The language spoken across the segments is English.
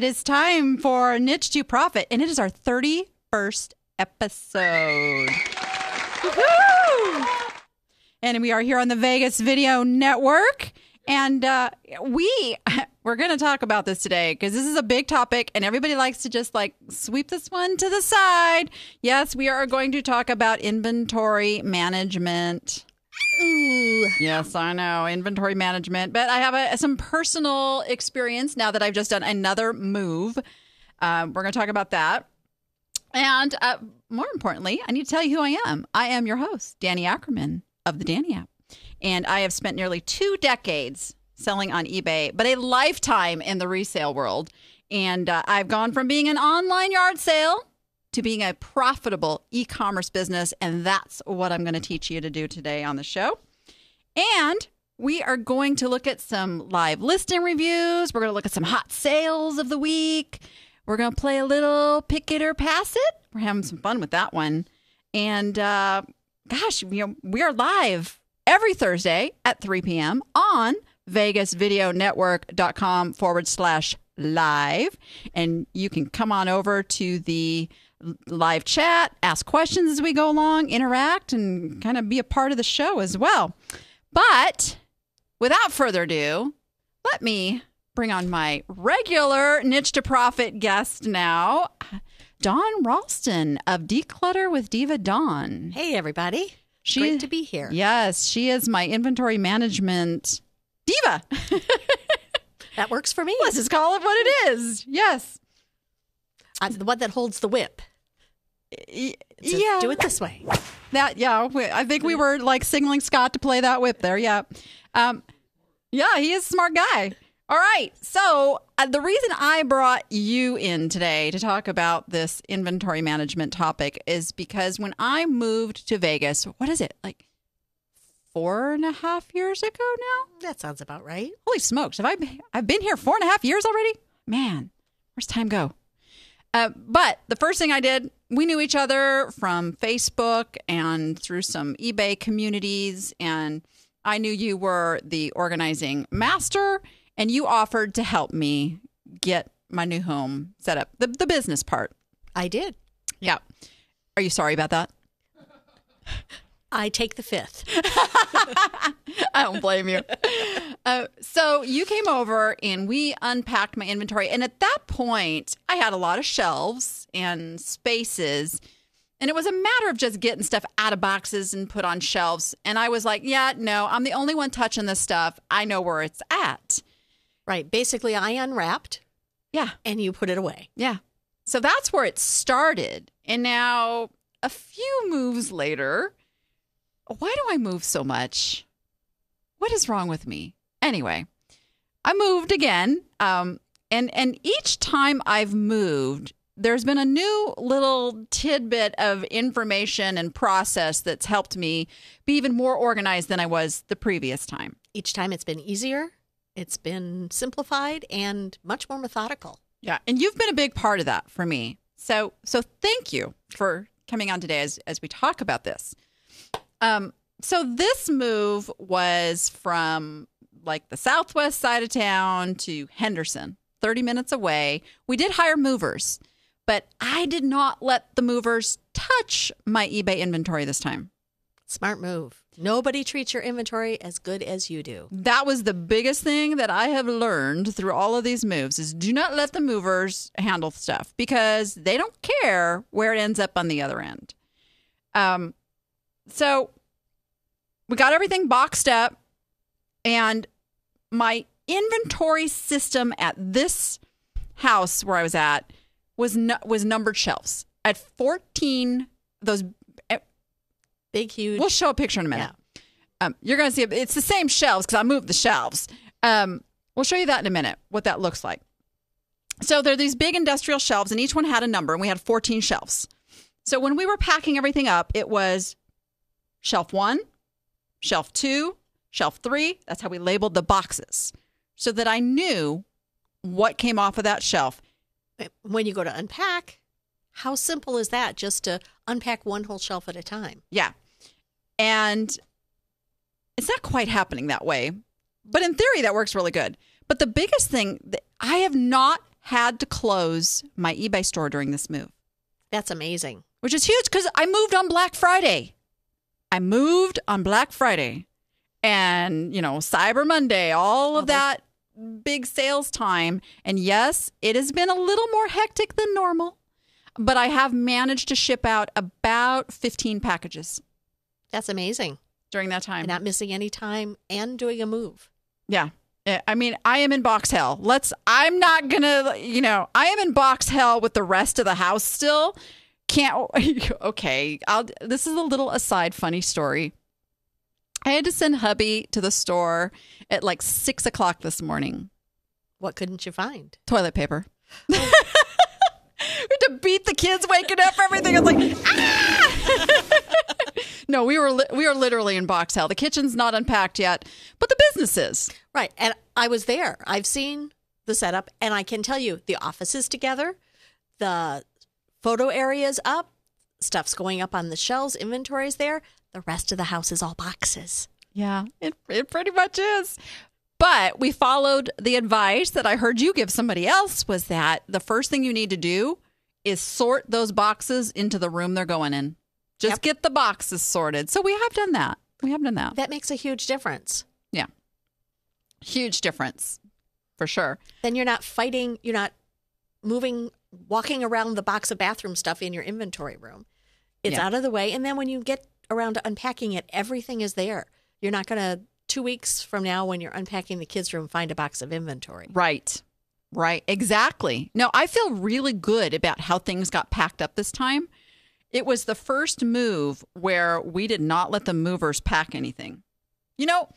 It is time for Niche to Profit, and it is our 31st episode. And we are here on the Vegas Video Network. And uh, we we're going to talk about this today because this is a big topic, and everybody likes to just like sweep this one to the side. Yes, we are going to talk about inventory management. Ooh. Yes, I know inventory management, but I have a, some personal experience now that I've just done another move. Uh, we're going to talk about that, and uh, more importantly, I need to tell you who I am. I am your host, Danny Ackerman of the Danny app. And I have spent nearly two decades selling on eBay, but a lifetime in the resale world. And uh, I've gone from being an online yard sale to being a profitable e commerce business. And that's what I'm going to teach you to do today on the show. And we are going to look at some live listing reviews. We're going to look at some hot sales of the week. We're going to play a little pick it or pass it. We're having some fun with that one. And uh, gosh, you know, we are live every Thursday at 3 p.m. on vegasvideonetwork.com forward slash live. And you can come on over to the live chat, ask questions as we go along, interact, and kind of be a part of the show as well. But without further ado, let me bring on my regular niche to profit guest now. Dawn Ralston of Declutter with Diva Dawn. Hey, everybody. She, Great to be here. Yes, she is my inventory management diva. That works for me. Let's just call it what it is. Yes. I'm the one that holds the whip. Yeah. Do it this way. That yeah, I think we were like signaling Scott to play that whip there. Yeah, um, yeah, he is a smart guy. All right, so uh, the reason I brought you in today to talk about this inventory management topic is because when I moved to Vegas, what is it like four and a half years ago now? That sounds about right. Holy smokes! Have I I've been here four and a half years already. Man, where's time go? Uh, but the first thing I did, we knew each other from Facebook and through some eBay communities, and I knew you were the organizing master, and you offered to help me get my new home set up, the the business part. I did. Yeah. Are you sorry about that? I take the fifth. I don't blame you. Uh, so you came over and we unpacked my inventory. And at that point, I had a lot of shelves and spaces. And it was a matter of just getting stuff out of boxes and put on shelves. And I was like, yeah, no, I'm the only one touching this stuff. I know where it's at. Right. Basically, I unwrapped Yeah. and you put it away. Yeah. So that's where it started. And now, a few moves later, why do I move so much? What is wrong with me? Anyway, I moved again. Um, and, and each time I've moved, there's been a new little tidbit of information and process that's helped me be even more organized than I was the previous time. Each time it's been easier, it's been simplified and much more methodical. Yeah, and you've been a big part of that for me. So so thank you for coming on today as as we talk about this. Um so this move was from like the southwest side of town to Henderson, 30 minutes away. We did hire movers, but I did not let the movers touch my eBay inventory this time. Smart move. Nobody treats your inventory as good as you do. That was the biggest thing that I have learned through all of these moves is do not let the movers handle stuff because they don't care where it ends up on the other end. Um so we got everything boxed up and my inventory system at this house where I was at was nu- was numbered shelves. At 14 those Big, huge. We'll show a picture in a minute. Um, you're going to see it. It's the same shelves because I moved the shelves. Um, we'll show you that in a minute, what that looks like. So there are these big industrial shelves, and each one had a number, and we had 14 shelves. So when we were packing everything up, it was shelf one, shelf two, shelf three. That's how we labeled the boxes so that I knew what came off of that shelf. when you go to unpack, how simple is that just to unpack one whole shelf at a time? Yeah. And it's not quite happening that way. But in theory, that works really good. But the biggest thing that I have not had to close my eBay store during this move, That's amazing. which is huge because I moved on Black Friday. I moved on Black Friday and, you know, Cyber Monday, all of that big sales time. And yes, it has been a little more hectic than normal, but I have managed to ship out about 15 packages That's amazing. during that time. And not missing any time and doing a move. Yeah. Eh, I mean, I am in box hell. Let's, I'm not going to, you know, I am in box hell with the rest of the house still. Can't, okay. I'll, this is a little aside funny story. I had to send hubby to the store at like six o'clock this morning. What couldn't you find? Toilet paper. we had to beat the kids waking up everything. It's like, ah! no, we were li- we are literally in box hell. The kitchen's not unpacked yet, but the business is. Right. And I was there. I've seen the setup, and I can tell you the office is together, the photo area's up, stuff's going up on the shelves, inventory's there. The rest of the house is all boxes. Yeah, it, it pretty much is. But we followed the advice that I heard you give somebody else was that the first thing you need to do is sort those boxes into the room they're going in. Just Yep. get the boxes sorted. So we have done that. We have done that. That makes a huge difference. Yeah. Huge difference for sure. Then you're not fighting, you're not moving, walking around the box of bathroom stuff in your inventory room. It's Yeah. out of the way. And then when you get around to unpacking it, everything is there. You're not going to, two weeks from now, when you're unpacking the kids' room, find a box of inventory. Right. Right. Exactly. No, I feel really good about how things got packed up this time. It was the first move where we did not let the movers pack anything. You know,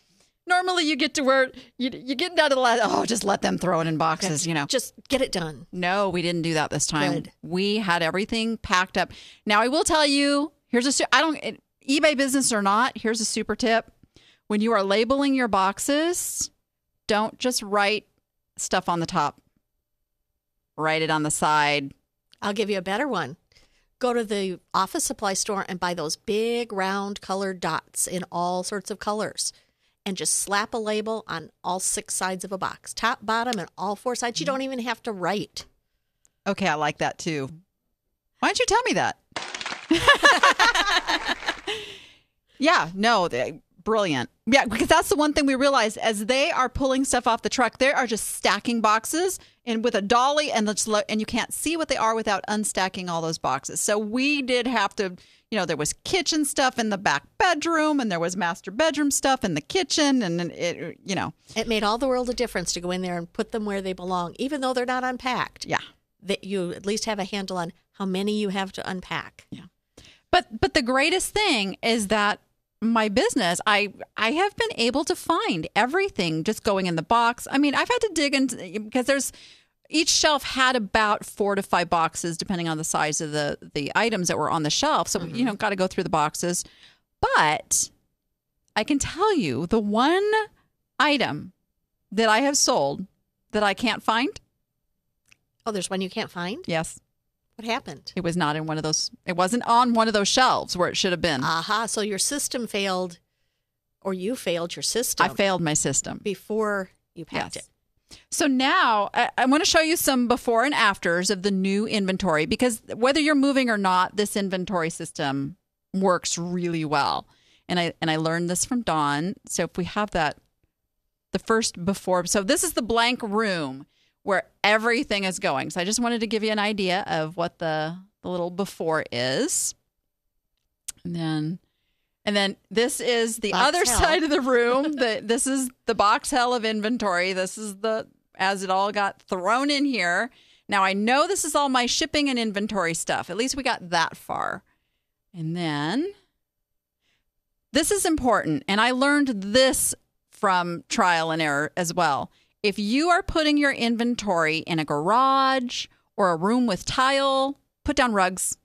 normally you get to where you, you get down to the last, oh, just let them throw it in boxes, you know. Just get it done. No, we didn't do that this time. Good. We had everything packed up. Now, I will tell you, here's a su- I don't it, eBay business or not, here's a super tip. When you are labeling your boxes, don't just write stuff on the top. Write it on the side. I'll give you a better one. Go to the office supply store and buy those big round colored dots in all sorts of colors and just slap a label on all six sides of a box top, bottom, and all four sides. You mm-hmm. don't even have to write. Okay, I like that too. Why don't you tell me that? yeah, no, they, brilliant. Yeah, because that's the one thing we realized as they are pulling stuff off the truck, they are just stacking boxes and with a dolly, and let's and you can't see what they are without unstacking all those boxes. So we did have to, you know, there was kitchen stuff in the back bedroom, and there was master bedroom stuff in the kitchen, and it, you know, It made all the world a difference to go in there and put them where they belong, even though they're not unpacked. yeah. That you at least have a handle on how many you have to unpack. Yeah. But but the greatest thing is that my business, I I have been able to find everything just going in the box. I mean, I've had to dig into because there's each shelf had about four to five boxes depending on the size of the the items that were on the shelf. So you mm-hmm. know, got to go through the boxes. But I can tell you the one item that I have sold that I can't find. Oh, there's one you can't find? Yes, What happened? it was not in one of those. It wasn't on one of those shelves where it should have been. Aha. So your system failed, or you failed your system I failed my system. before you packed Yes. it. So now I, I want to show you some before and afters of the new inventory because whether you're moving or not, this inventory system works really well. And I and I learned this from Dawn. So if we have that, the first before, so this is the blank room where everything is going. So I just wanted to give you an idea of what the the little before is, and then. And then this is the Box other hell. side of the room. the, this is the box hell of inventory. This is the as it all got thrown in here. Now I know this is all my shipping and inventory stuff. At least we got that far. And then this is important. And I learned this from trial and error as well. If you are putting your inventory in a garage or a room with tile, put down rugs.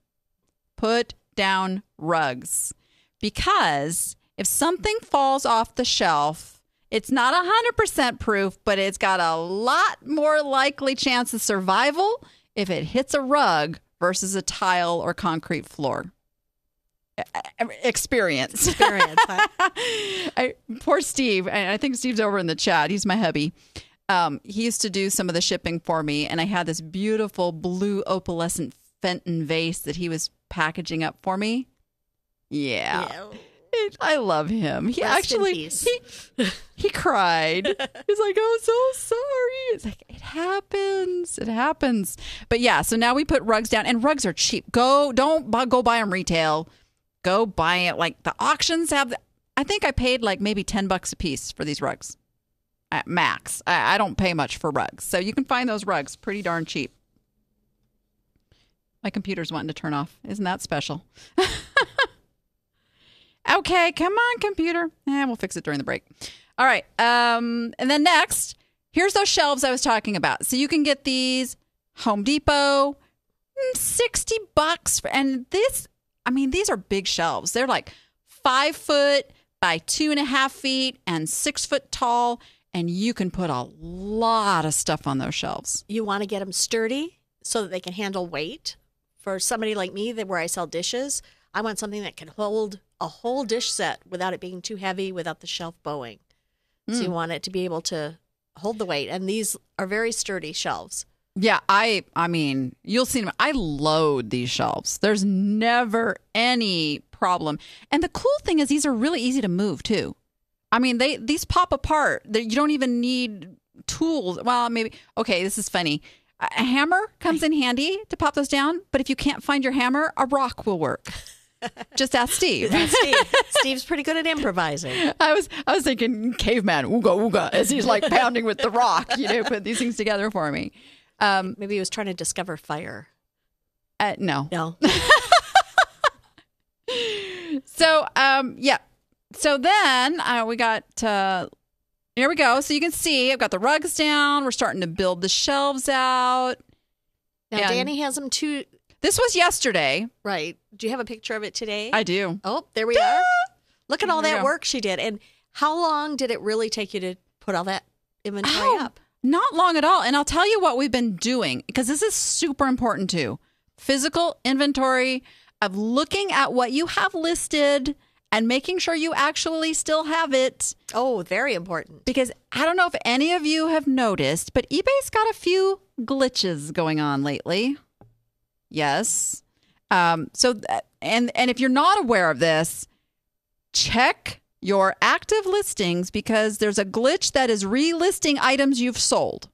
Put down rugs. Because if something falls off the shelf, it's not 100% proof, but it's got a lot more likely chance of survival if it hits a rug versus a tile or concrete floor. Experience. Experience. I, poor Steve. I think Steve's over in the chat. He's my hubby. Um, he used to do some of the shipping for me, and I had this beautiful blue opalescent Fenton vase that he was packaging up for me. Yeah, Yeah. I love him. He Rest actually he he cried. He's like, "I'm so sorry." It's like it happens. It happens. But yeah, so now we put rugs down, and rugs are cheap. Go don't buy, go buy them retail. Go buy it like the auctions have. I think I paid like maybe ten bucks a piece for these rugs, at max. I, I don't pay much for rugs, so you can find those rugs pretty darn cheap. My computer's wanting to turn off. Isn't that special? Okay, come on, computer. Eh, we'll fix it during the break. All right. Um, and then next, here's those shelves I was talking about. So you can get these Home Depot, mm, 60 bucks. For, and this, I mean, these are big shelves. They're like five foot by two and a half feet and six foot tall. And you can put a lot of stuff on those shelves. You want to get them sturdy so that they can handle weight. For somebody like me, that where I sell dishes, I want something that can hold a whole dish set without it being too heavy, without the shelf bowing. So you hmm. want it to be able to hold the weight, and these are very sturdy shelves. Yeah, I I mean, you'll see them. I load these shelves. There's never any problem. And the cool thing is these are really easy to move too. I mean, they these pop apart. They, you don't even need tools. Well, maybe okay, this is funny. A hammer comes in handy to pop those down, but if you can't find your hammer, a rock will work. Just ask Steve. Steve, Steve's pretty good at improvising. I was I was thinking caveman ooga ooga as he's like pounding with the rock, you know, put these things together for me. Um, Maybe he was trying to discover fire. uh, no, No, So, um, yeah. So then uh, we got, uh, here we go. So you can see I've got the rugs down. We're starting to build the shelves out. now And- Danny has them too. This was yesterday. Right? Do you have a picture of it today? I do. oh, there we are. Ah! Look at all that go. work she did. And how long did it really take you to put all that inventory Oh, up? Not long at all. And I'll tell you what we've been doing because this is super important too. Physical inventory of looking at what you have listed and making sure you actually still have it. Oh, very important. Because I don't know if any of you have noticed, but eBay's got a few glitches going on lately. Yes. Um, so, th- and and if you're not aware of this, check your active listings because there's a glitch that is relisting items you've sold,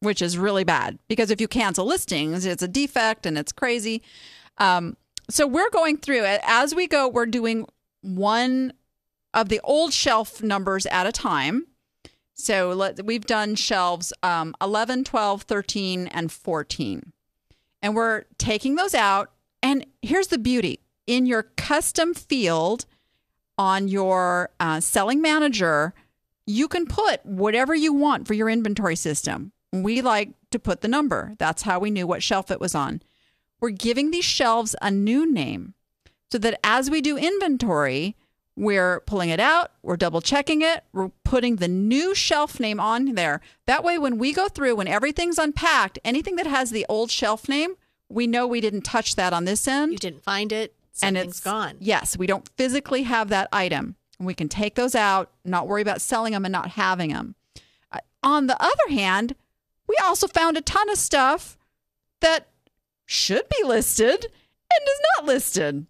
which is really bad. Because if you cancel listings, it's a defect and it's crazy. Um, so we're going through it as we go. We're doing one of the old shelf numbers at a time. So let, we've done shelves um, 11, 12, 13, and 14. And we're taking those out. And here's the beauty in your custom field on your uh, selling manager, you can put whatever you want for your inventory system. We like to put the number. That's how we knew what shelf it was on. We're giving these shelves a new name so that as we do inventory, we're pulling it out, we're double checking it, we're putting the new shelf name on there. That way, when we go through, when everything's unpacked, anything that has the old shelf name, we know we didn't touch that on this end. You didn't find it. and it's gone. Yes, we don't physically have that item. We can take those out, not worry about selling them and not having them. Uh, on the other hand, we also found a ton of stuff that should be listed and is not listed.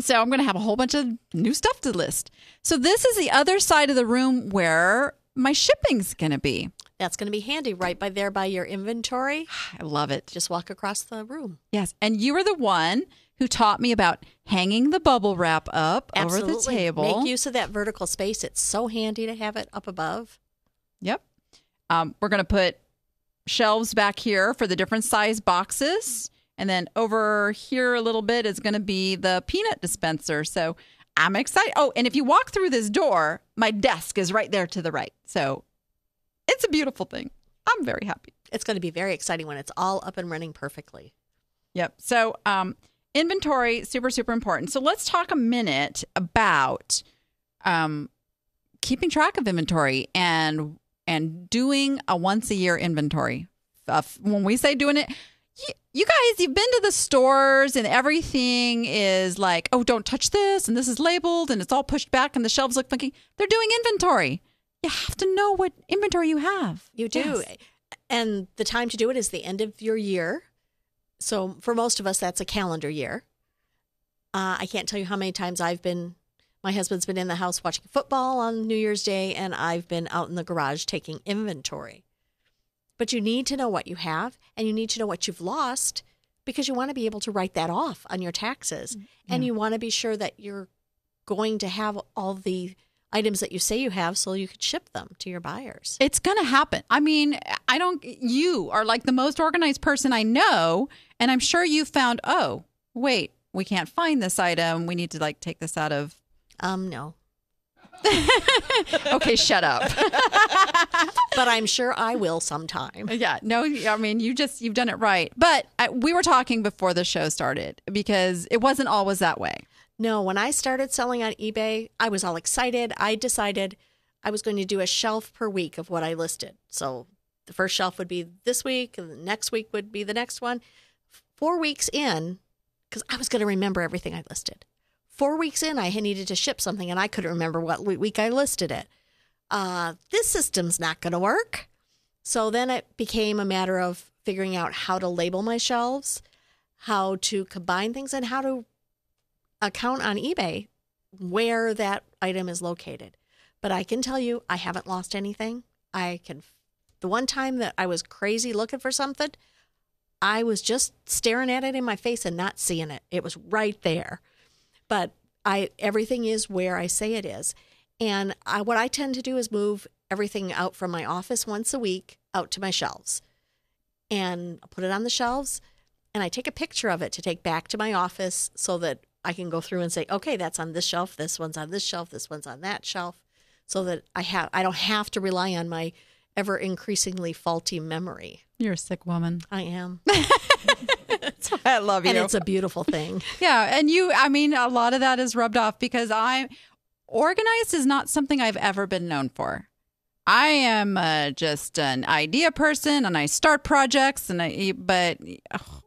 So I'm going to have a whole bunch of new stuff to list. So this is the other side of the room where my shipping's going to be. That's going to be handy right by there by your inventory. I love it. Just walk across the room. Yes, and you were the one who taught me about hanging the bubble wrap up Absolutely. over the table. Make use of that vertical space. It's so handy to have it up above. Yep. Um, we're going to put shelves back here for the different size boxes. And then over here a little bit is going to be the peanut dispenser. So I'm excited. Oh, and if you walk through this door, my desk is right there to the right. So it's a beautiful thing. I'm very happy. It's going to be very exciting when it's all up and running perfectly. Yep. So, um, inventory super super important. So let's talk a minute about um, keeping track of inventory and and doing a once a year inventory. Uh, when we say doing it, you, guys, you've been to the stores and everything is like, oh, don't touch this, and this is labeled, and it's all pushed back, and the shelves look funky. They're doing inventory. You have to know what inventory you have. You do. Yes. And the time to do it is the end of your year. So for most of us, that's a calendar year. Uh, I can't tell you how many times I've been, my husband's been in the house watching football on New Year's Day, and I've been out in the garage taking inventory. But you need to know what you have, and you need to know what you've lost because you want to be able to write that off on your taxes. And you want to be sure that you're going to have all the items that you say you have so you could ship them to your buyers. It's going to happen. I mean, I don't, you are like the most organized person I know. And I'm sure you found, oh, wait, we can't find this item. We need to like take this out of. Um, no. Okay, shut up. but I'm sure I will sometime. yeah, no, I mean, you just, you've done it right. But I, we were talking before the show started because it wasn't always that way. No, when I started selling on eBay, I was all excited. I decided I was going to do a shelf per week of what I listed. So the first shelf would be this week, and the next week would be the next one. Four weeks in, because I was going to remember everything I listed. Four weeks in, I needed to ship something, and I couldn't remember what week I listed it. Uh, this system's not going to work. So then it became a matter of figuring out how to label my shelves, how to combine things, and how to account on eBay where that item is located. But I can tell you, I haven't lost anything. I can. The one time that I was crazy looking for something, I was just staring at it in my face and not seeing it. It was right there. But I everything is where I say it is. And I, what I tend to do is move everything out from my office once a week out to my shelves. And I put it on the shelves and I take a picture of it to take back to my office so that I can go through and say, okay, that's on this shelf, this one's on this shelf, this one's on that shelf, so that I have I don't have to rely on my ever increasingly faulty memory. You're a sick woman. I am. That's why I love you. And it's a beautiful thing. Yeah, and you I mean a lot of that is rubbed off because I'm organized is not something I've ever been known for. I am uh, just an idea person and I start projects and I but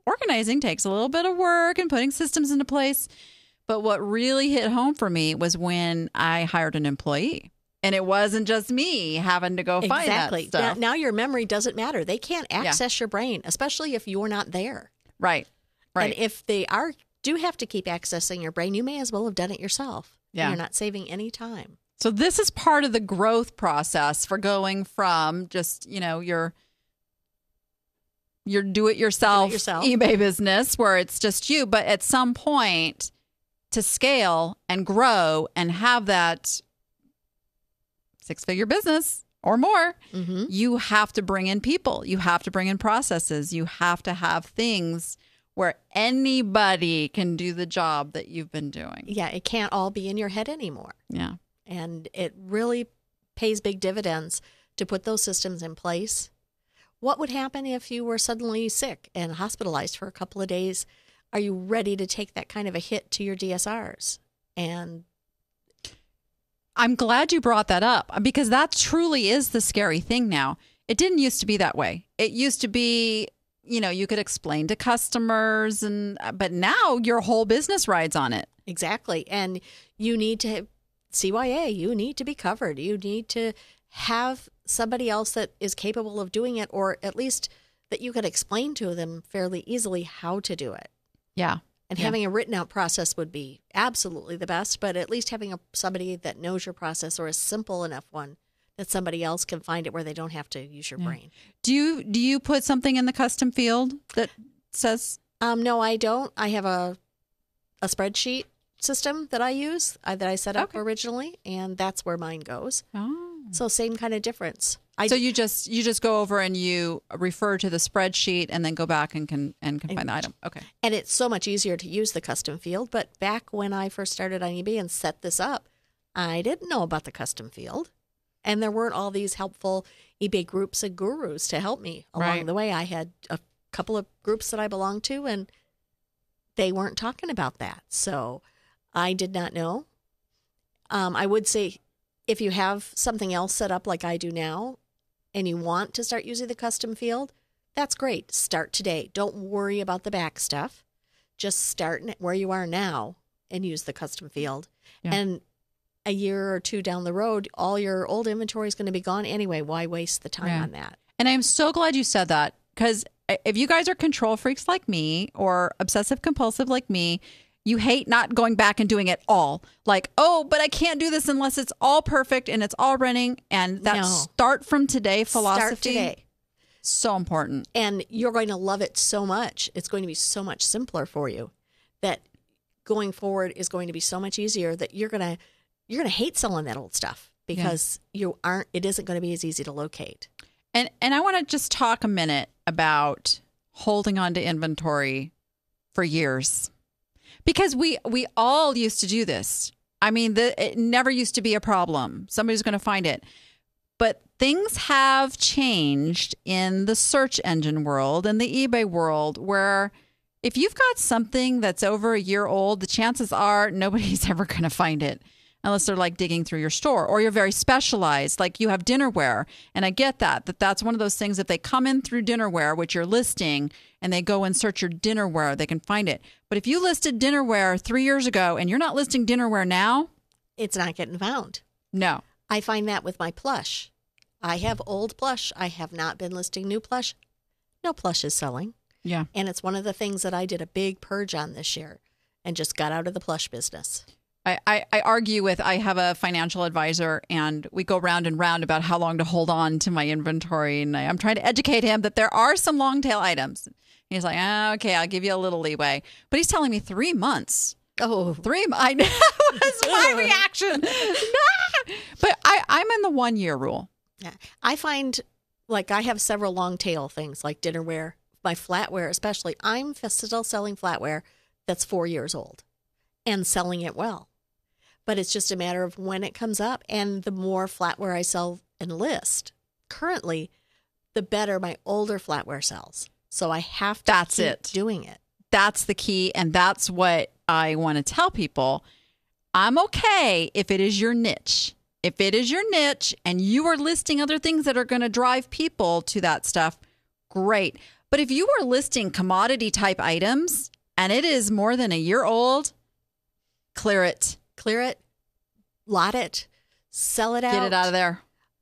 organizing takes a little bit of work and putting systems into place. But what really hit home for me was when I hired an employee. And it wasn't just me having to go find exactly. that stuff. Now, now your memory doesn't matter. They can't access your brain, especially if you're not there. right. Right. And if they are do have to keep accessing your brain, you may as well have done it yourself. Yeah. You're not saving any time. So this is part of the growth process for going from just, you know, your your do it yourself Do-it-yourself. eBay business where it's just you, but at some point to scale and grow and have that six figure business or more, hmm you have to bring in people. You have to bring in processes. You have to have things where anybody can do the job that you've been doing. Yeah, it can't all be in your head anymore. Yeah. And it really pays big dividends to put those systems in place. What would happen if you were suddenly sick and hospitalized for a couple of days? Are you ready to take that kind of a hit to your DSRs? And I'm glad you brought that up because that truly is the scary thing now. It didn't used to be that way. It used to be, you know, you could explain to customers and but now your whole business rides on it. exactly. And you need to, CYA, you need to be covered. You need to have somebody else that is capable of doing it, or at least that you can explain to them fairly easily how to do it. Yeah. And Yeah. having a written out process would be absolutely the best, but at least having a, somebody that knows your process or a simple enough one that somebody else can find it where they don't have to use your Yeah. brain. Do you do you put something in the custom field that says Um, no, I don't. I have a a spreadsheet system that I use uh, that I set up Okay. originally, and that's where mine goes. oh So same kind of difference. I so you just you just go over and you refer to the spreadsheet and then go back and can and can find the item. Okay. and it's so much easier to use the custom field. But back when I first started on eBay and set this up, I didn't know about the custom field. And there weren't all these helpful eBay groups and gurus to help me along Right. the way. I had a couple of groups that I belonged to, and they weren't talking about that. So I did not know. Um, I would say if you have something else set up like I do now and you want to start using the custom field, that's great. Start today. Don't worry about the back stuff. Just start where you are now and use the custom field. Yeah. And a year or two down the road, all your old inventory is going to be gone anyway. Why waste the time Yeah. on that? And I'm so glad you said that because eh, if you guys are control freaks like me or obsessive compulsive like me, you hate not going back and doing it all. Like, oh, but I can't do this unless it's all perfect and it's all running. And that No. start from today philosophy, Start today. so important. and you're going to love it so much. It's going to be so much simpler for you that going forward is going to be so much easier that you're going to you're going to hate selling that old stuff because you aren't it isn't going to be as easy to locate. And and I want to just talk a minute about holding on to inventory for years. Because we we all used to do this. I mean, the it never used to be a problem. Somebody's going to find it. But things have changed in the search engine world and the eBay world where if you've got something that's over a year old, the chances are nobody's ever going to find it unless they're like digging through your store or you're very specialized like you have dinnerware and i get that that that's one of those things if they come in through dinnerware which you're listing and they go and search your dinnerware they can find it but if you listed dinnerware three years ago and you're not listing dinnerware now It's not getting found. no I find that with my plush. I have old plush. I have not been listing new plush. No plush is selling. yeah And it's one of the things that I did a big purge on this year and just got out of the plush business. I, I, I argue with I have a financial advisor and we go round and round about how long to hold on to my inventory and I, I'm trying to educate him that there are some long tail items. He's like, ah, okay, I'll give you a little leeway, but he's telling me three months. Oh, Three. I know was my reaction. But I, I'm in the one year rule. Yeah. I find like I have several long tail things like dinnerware, my flatware especially. I'm still selling flatware that's four years old and selling it well. But it's just a matter of when it comes up. And the more flatware I sell and list currently, the better my older flatware sells. So I have to That's keep it. doing it. That's the key, and that's what I want to tell people. I'm okay if it is your niche. If it is your niche and you are listing other things that are going to drive people to that stuff, great. But if you are listing commodity type items and it is more than a year old, clear it. Clear it, lot it, sell it out. Get it out of there.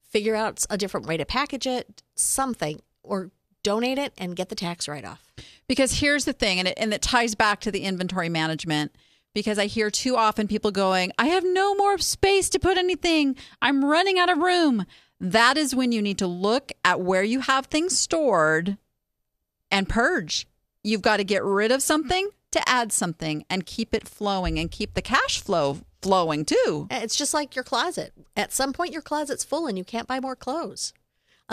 figure out a different way to package it, something, or donate it and get the tax write off. Because here's the thing, and it, and it ties back to the inventory management. Because I hear too often people going, I have no more space to put anything. I'm running out of room. That is when you need to look at where you have things stored and purge. You've got to get rid of something to add something and keep it flowing and keep the cash flow flowing too. It's just like your closet. At some point, your closet's full and you can't buy more clothes.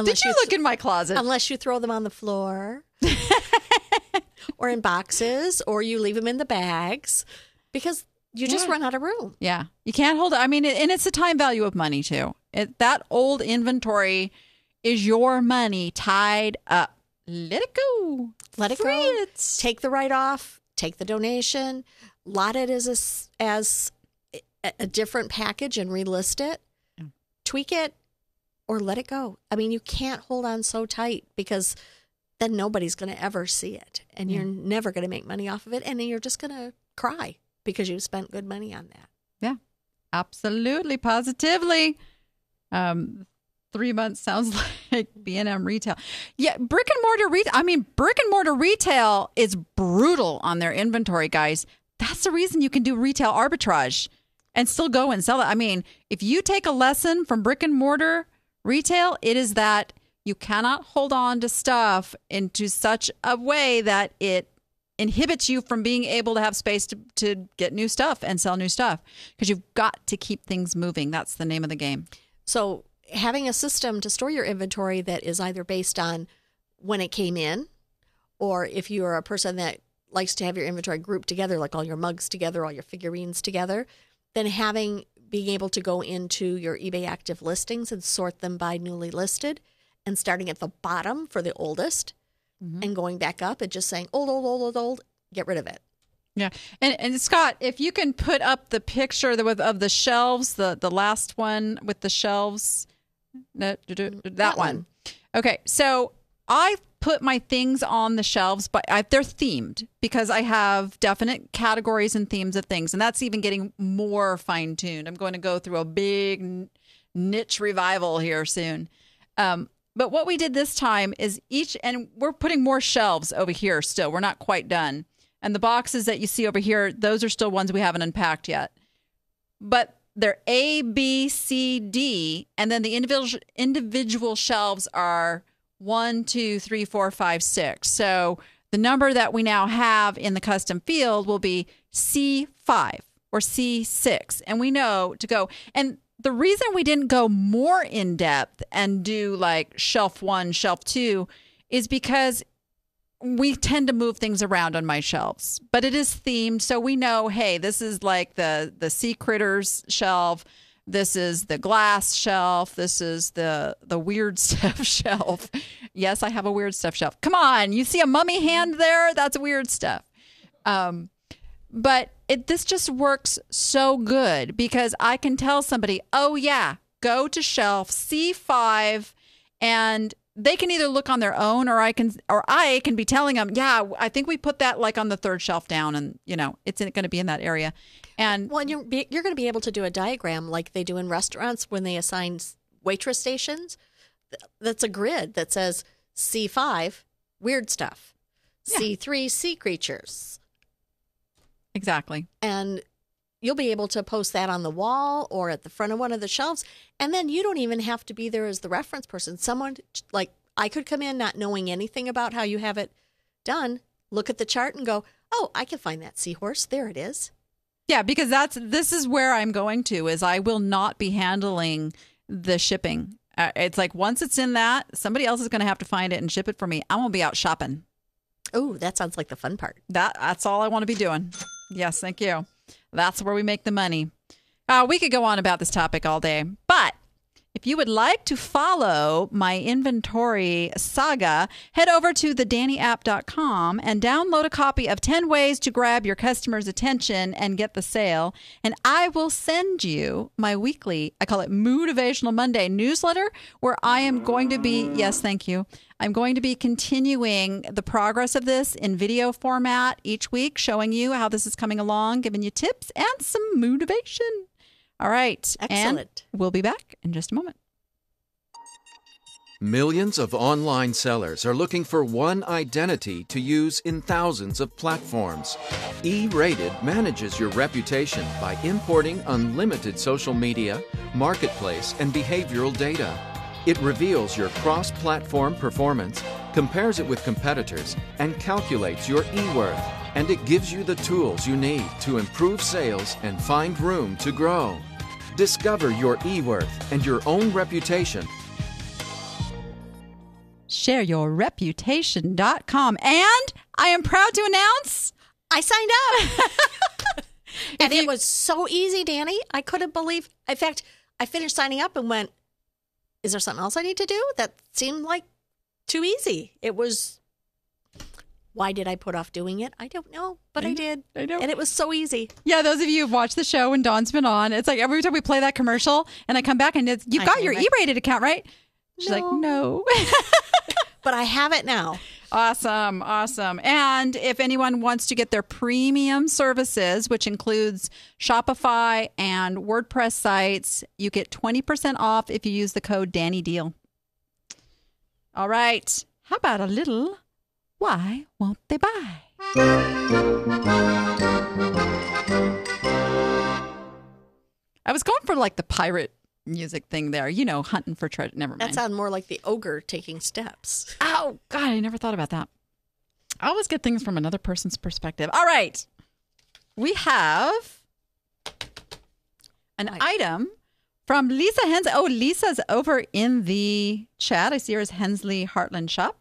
Did you look in my closet? unless you throw them on the floor or in boxes or you leave them in the bags because you just Yeah. run out of room. Yeah, you can't hold it. I mean, it, and it's the time value of money too. It, that old inventory is your money tied up. Let it go. Let it Free go. it. Take the write off, take the donation, lot it as a, as a, different package and relist it, tweak it, or let it go. I mean, you can't hold on so tight because then nobody's going to ever see it and you're never going to make money off of it. And then you're just going to cry because you spent good money on that. Yeah, absolutely, positively. Um, three months sounds like B and M retail. Yeah, brick and mortar retail. I mean, brick and mortar retail is brutal on their inventory, guys. That's the reason you can do retail arbitrage and still go and sell it. I mean, if you take a lesson from brick and mortar retail, it is that you cannot hold on to stuff into such a way that it inhibits you from being able to have space to, to get new stuff and sell new stuff because you've got to keep things moving. That's the name of the game. So, having a system to store your inventory that is either based on when it came in, or if you are a person that likes to have your inventory grouped together, like all your mugs together, all your figurines together, then having being able to go into your eBay active listings and sort them by newly listed and starting at the bottom for the oldest mm-hmm. and going back up and just saying old, old, old, old, old, get rid of it. Yeah, and and Scott, if you can put up the picture with of the shelves, the the last one with the shelves, that, that, one. Okay, so I put my things on the shelves, but I, they're themed because I have definite categories and themes of things, and that's even getting more fine tuned. I'm going to go through a big niche revival here soon. Um, but what we did this time is each, and we're putting more shelves over here still. We're not quite done. And the boxes that you see over here, those are still ones we haven't unpacked yet. But they're A, B, C, D, and then the individual individual shelves are one, two, three, four, five, six. So the number that we now have in the custom field will be C5 or C6. And we know to go. And the reason we didn't go more in depth and do like shelf one, shelf two is because we tend to move things around on my shelves, but it is themed. So we know, hey, this is like the, the sea critters shelf. This is the glass shelf. This is the the weird stuff shelf. Yes, I have a weird stuff shelf. Come on, you see a mummy hand there? That's weird stuff. Um, but it this just works so good because I can tell somebody, oh yeah, go to shelf C5 and they can either look on their own or I can or I can be telling them, yeah, I think we put that like on the third shelf down and you know, it's going to be in that area. And well, and you're be, you're going to be able to do a diagram like they do in restaurants when they assign waitress stations. That's a grid that says C5 weird stuff, Yeah. C3 sea creatures, exactly. and you'll be able to post that on the wall or at the front of one of the shelves and then you don't even have to be there as the reference person someone like i could come in not knowing anything about how you have it done look at the chart and go oh i can find that seahorse there it is Yeah, because that's this is where I'm going to is I will not be handling the shipping. Uh, it's like once it's in that, somebody else is going to have to find it and ship it for me. I won't be out shopping. oh that sounds like the fun part That that's all I want to be doing. Yes, thank you. That's where we make the money. Uh, we could go on about this topic all day, but if you would like to follow my inventory saga, head over to thedannyapp.com and download a copy of 10 Ways to Grab Your Customer's Attention and Get the Sale. And I will send you my weekly, I call it Motivational Monday newsletter, where I am going to be, yes, thank you. I'm going to be continuing the progress of this in video format each week, showing you how this is coming along, giving you tips and some motivation. All right. Excellent. And we'll be back in just a moment. Millions of online sellers are looking for one identity to use in thousands of platforms. E Rated manages your reputation by importing unlimited social media, marketplace, and behavioral data. It reveals your cross platform performance, compares it with competitors, and calculates your e worth. And it gives you the tools you need to improve sales and find room to grow. Discover your e worth and your own reputation shareyourreputation.com. And I am proud to announce I signed up. and it was so easy, Danny. I couldn't believe. In fact, I finished signing up and went, Is there something else I need to do? That seemed like too easy. It was. Why did I put off doing it? I don't know, but I, I did. I know. And it was so easy. Yeah, those of you who've watched the show when Dawn's been on, it's like every time we play that commercial and I come back and it's, you've I got your right? E-rated account, right? She's like, no. But I have it now. Awesome, awesome. And if anyone wants to get their premium services, which includes Shopify and WordPress sites, you get 20% off if you use the code Danny Deal. All right. How about a little why won't they buy? I was going for like the pirate music thing there, you know, hunting for treasure. Never mind. That sounded more like the ogre taking steps. Oh, God, I never thought about that. I always get things from another person's perspective. All right. We have an item from Lisa Hens. Oh, Lisa's over in the chat. I see her as Hensley Heartland Shop.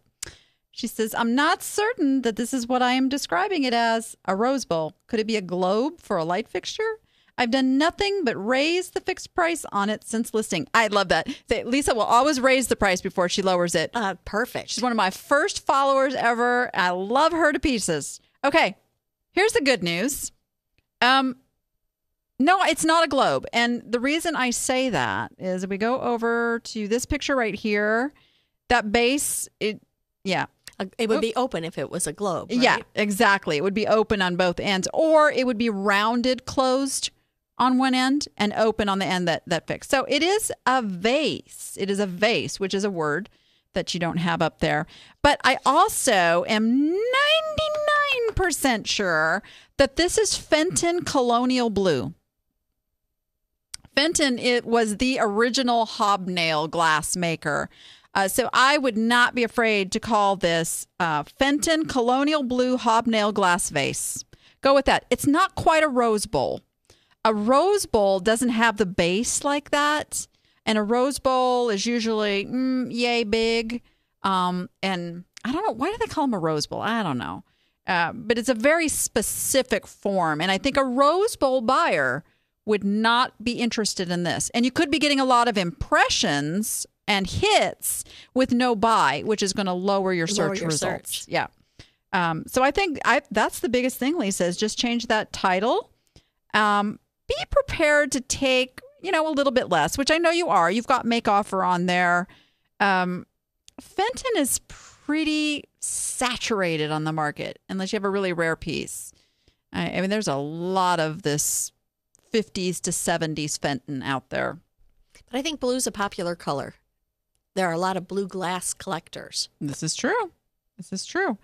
She says, I'm not certain that this is what I am describing it as a rose bowl. Could it be a globe for a light fixture? I've done nothing but raise the fixed price on it since listing. I love that. Lisa will always raise the price before she lowers it. Uh, perfect. She's one of my first followers ever. I love her to pieces. Okay, here's the good news. Um, no, it's not a globe, and the reason I say that is if we go over to this picture right here, that base it Yeah. It would be open if it was a globe. right? Yeah, exactly. It would be open on both ends, or it would be rounded closed on one end and open on the end that that fixed. So it is a vase. It is a vase, which is a word that you don't have up there. But I also am 99% sure that this is Fenton Colonial Blue. Fenton it was the original hobnail glass maker. Uh, so I would not be afraid to call this uh, Fenton Colonial Blue Hobnail Glass Vase. Go with that. It's not quite a rose bowl. A rose bowl doesn't have the base like that, and a rose bowl is usually mm, yay big. Um, and I don't know why do they call them a rose bowl. I don't know, uh, but it's a very specific form, and I think a rose bowl buyer would not be interested in this. And you could be getting a lot of impressions and hits with no buy, which is going to lower your Lower search your results. search. Yeah. Um, so I think I that's the biggest thing, Lisa, is just change that title. Um, be prepared to take, you know, a little bit less, which I know you are. You've got make offer on there. Um, Fenton is pretty saturated on the market unless you have a really rare piece. I, I mean, there's a lot of this 50s to 70s Fenton out there. But I think blue's a popular color. There are a lot of blue glass collectors. This is true. This is true.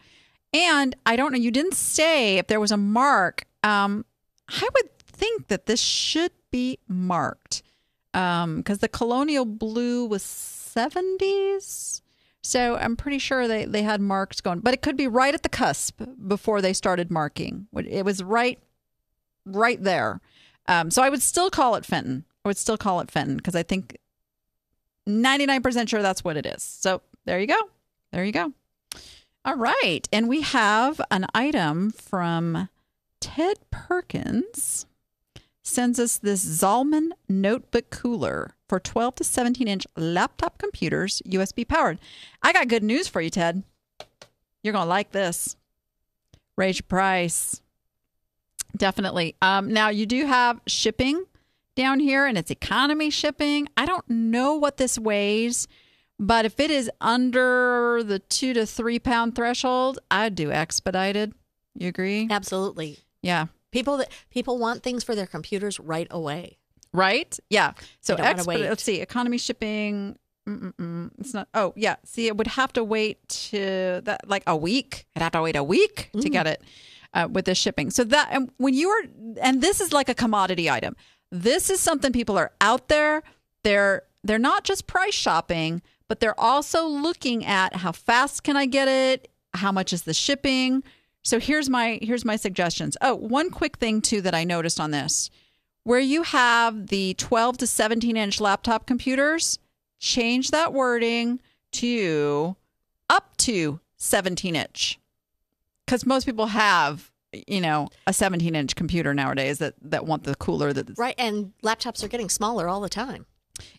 And I don't know, you didn't say if there was a mark. Um, I would think that this should be marked because the colonial blue was 70s. So I'm pretty sure they, they had marks going, but it could be right at the cusp before they started marking. It was right, right there. Um, so I would still call it Fenton. I would still call it Fenton because I think 99% sure that's what it is. So there you go. There you go. All right. And we have an item from Ted Perkins. Sends us this Zalman notebook cooler for 12 to 17 inch laptop computers, USB powered. I got good news for you, Ted. You're going to like this. Raise your price. Definitely. Um, now, you do have shipping down here, and it's economy shipping. I don't know what this weighs, but if it is under the two to three pound threshold, I'd do expedited. You agree? Absolutely. Yeah. People that people want things for their computers right away. Right? Yeah. So They don't wanna expedite. wait. Let's see. Economy shipping. Mm-mm-mm. It's not. Oh, yeah. See, it would have to wait to that like a week. I'd have to wait a week to get it uh, with the shipping. So that and when you are, and this is like a commodity item. This is something people are out there. They're they're not just price shopping, but they're also looking at how fast can I get it? How much is the shipping? So here's my here's my suggestions. Oh, one quick thing too that I noticed on this where you have the 12 to 17 inch laptop computers, change that wording to up to 17 inch. Because most people have, you know, a 17 inch computer nowadays that, that want the cooler that Right. And laptops are getting smaller all the time.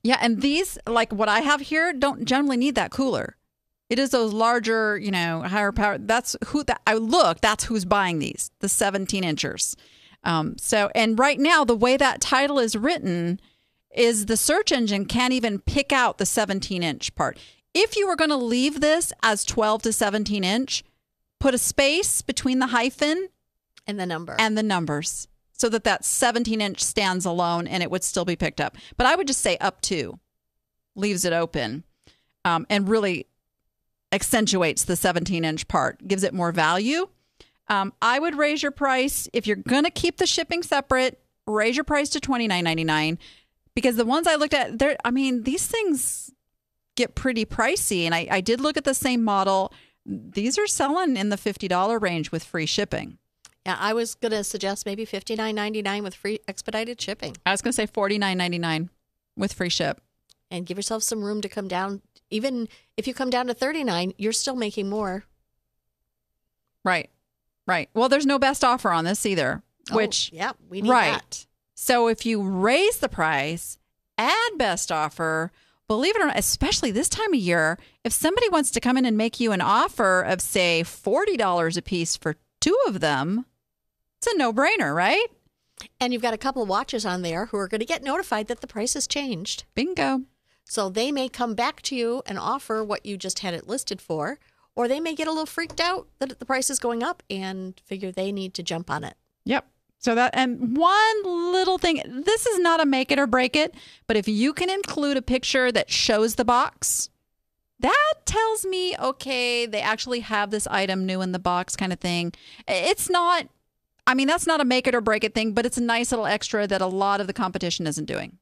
yeah, and these, like what I have here, don't generally need that cooler. It is those larger, you know, higher power. That's who that I look. That's who's buying these, the 17 inchers. Um, so, and right now, the way that title is written is the search engine can't even pick out the 17 inch part. If you were going to leave this as 12 to 17 inch, put a space between the hyphen And the number. and the numbers so that that 17 inch stands alone and it would still be picked up. But I would just say up to, leaves it open, um, and really accentuates the 17 inch part, gives it more value. Um, I would raise your price if you're going to keep the shipping separate. Raise your price to twenty nine ninety nine because the ones I looked at, there. I mean, these things get pretty pricey, and I, I did look at the same model. These are selling in the fifty dollar range with free shipping. Yeah, I was going to suggest maybe fifty nine ninety nine with free expedited shipping, I was going to say forty nine ninety nine with free ship. and give yourself some room to come down. Even if you come down to thirty nine, you're still making more. Right, right. Well, there's no best offer on this either. Oh, Which yeah, we need right. that. So if you raise the price, add best offer. Believe it or not, especially this time of year, if somebody wants to come in and make you an offer of say forty dollars a piece for two of them, it's a no brainer, right? And you've got a couple of watches on there who are going to get notified that the price has changed. Bingo. So they may come back to you and offer what you just had it listed for, or they may get a little freaked out that the price is going up and figure they need to jump on it. Yep. So that and one little thing, this is not a make it or break it, but if you can include a picture that shows the box, that tells me okay, they actually have this item new in the box kind of thing. It's not I mean, that's not a make it or break it thing, but it's a nice little extra that a lot of the competition isn't doing.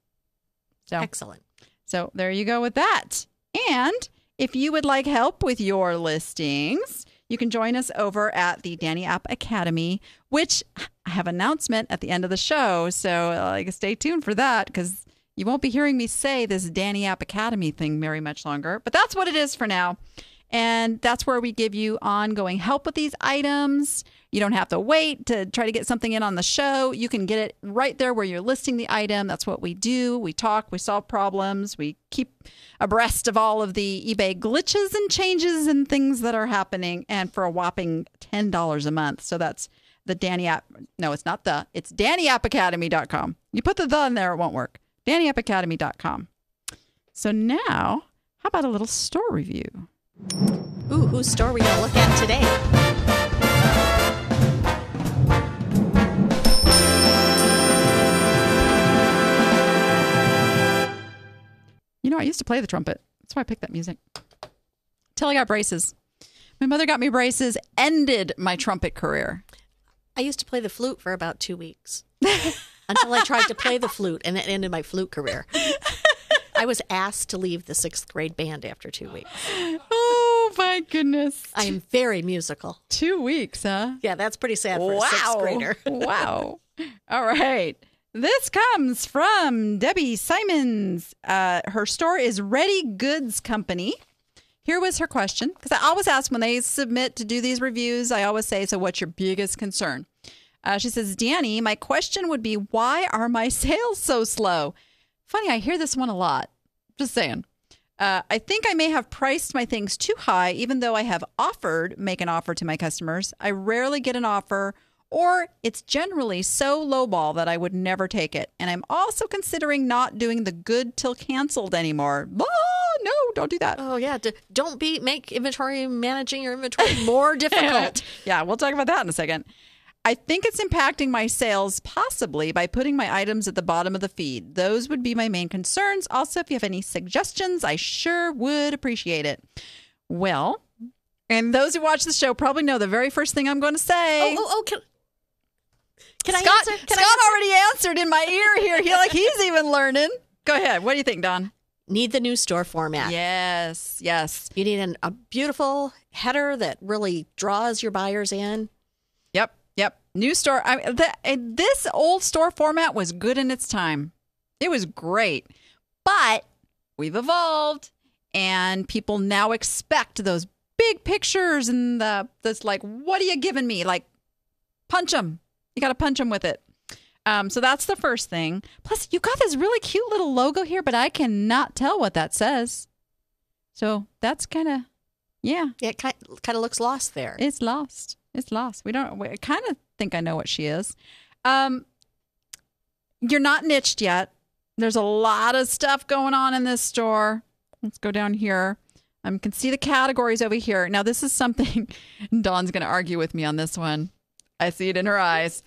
So Excellent. so there you go with that. And if you would like help with your listings, you can join us over at the Danny App Academy, which I have announcement at the end of the show. So like, stay tuned for that because you won't be hearing me say this Danny App Academy thing very much longer. But that's what it is for now. And that's where we give you ongoing help with these items. You don't have to wait to try to get something in on the show. You can get it right there where you're listing the item. That's what we do. We talk, we solve problems, we keep abreast of all of the eBay glitches and changes and things that are happening, and for a whopping $10 a month. So that's the Danny App. No, it's not the, it's DannyAppAcademy.com. You put the the in there, it won't work. DannyAppAcademy.com. So now, how about a little store review? Ooh, whose store are we gonna look at today? You know, I used to play the trumpet. That's why I picked that music. Till I got braces. My mother got me braces, ended my trumpet career. I used to play the flute for about two weeks until I tried to play the flute, and it ended my flute career. I was asked to leave the sixth grade band after two weeks. Oh my goodness. I am very musical. Two weeks, huh? Yeah, that's pretty sad for a sixth grader. wow. All right. This comes from Debbie Simons. Uh, her store is Ready Goods Company. Here was her question because I always ask when they submit to do these reviews, I always say, So, what's your biggest concern? Uh, she says, Danny, my question would be, why are my sales so slow? Funny, I hear this one a lot. Just saying. Uh, I think I may have priced my things too high, even though I have offered make an offer to my customers. I rarely get an offer, or it's generally so lowball that I would never take it. And I'm also considering not doing the good till canceled anymore. Oh, no, don't do that. Oh yeah, D- don't be make inventory managing your inventory more difficult. yeah, we'll talk about that in a second. I think it's impacting my sales possibly by putting my items at the bottom of the feed. Those would be my main concerns. Also, if you have any suggestions, I sure would appreciate it. Well, and those who watch the show probably know the very first thing I'm going to say. Oh, oh, oh, can, can Scott, I answer? Can Scott I answer? already answered in my ear here. He like he's even learning. Go ahead. What do you think, Dawn? Need the new store format. Yes, yes. You need an, a beautiful header that really draws your buyers in. New store. I the, uh, this old store format was good in its time. It was great, but we've evolved, and people now expect those big pictures and the this like, what are you giving me? Like, punch them. You got to punch them with it. Um, so that's the first thing. Plus, you got this really cute little logo here, but I cannot tell what that says. So that's kind of, yeah. Yeah, it kind, kind of looks lost there. It's lost. It's lost. We don't. It kind of think I know what she is. Um, you're not niched yet. There's a lot of stuff going on in this store. Let's go down here. I um, can see the categories over here. Now, this is something Dawn's going to argue with me on this one. I see it in her eyes,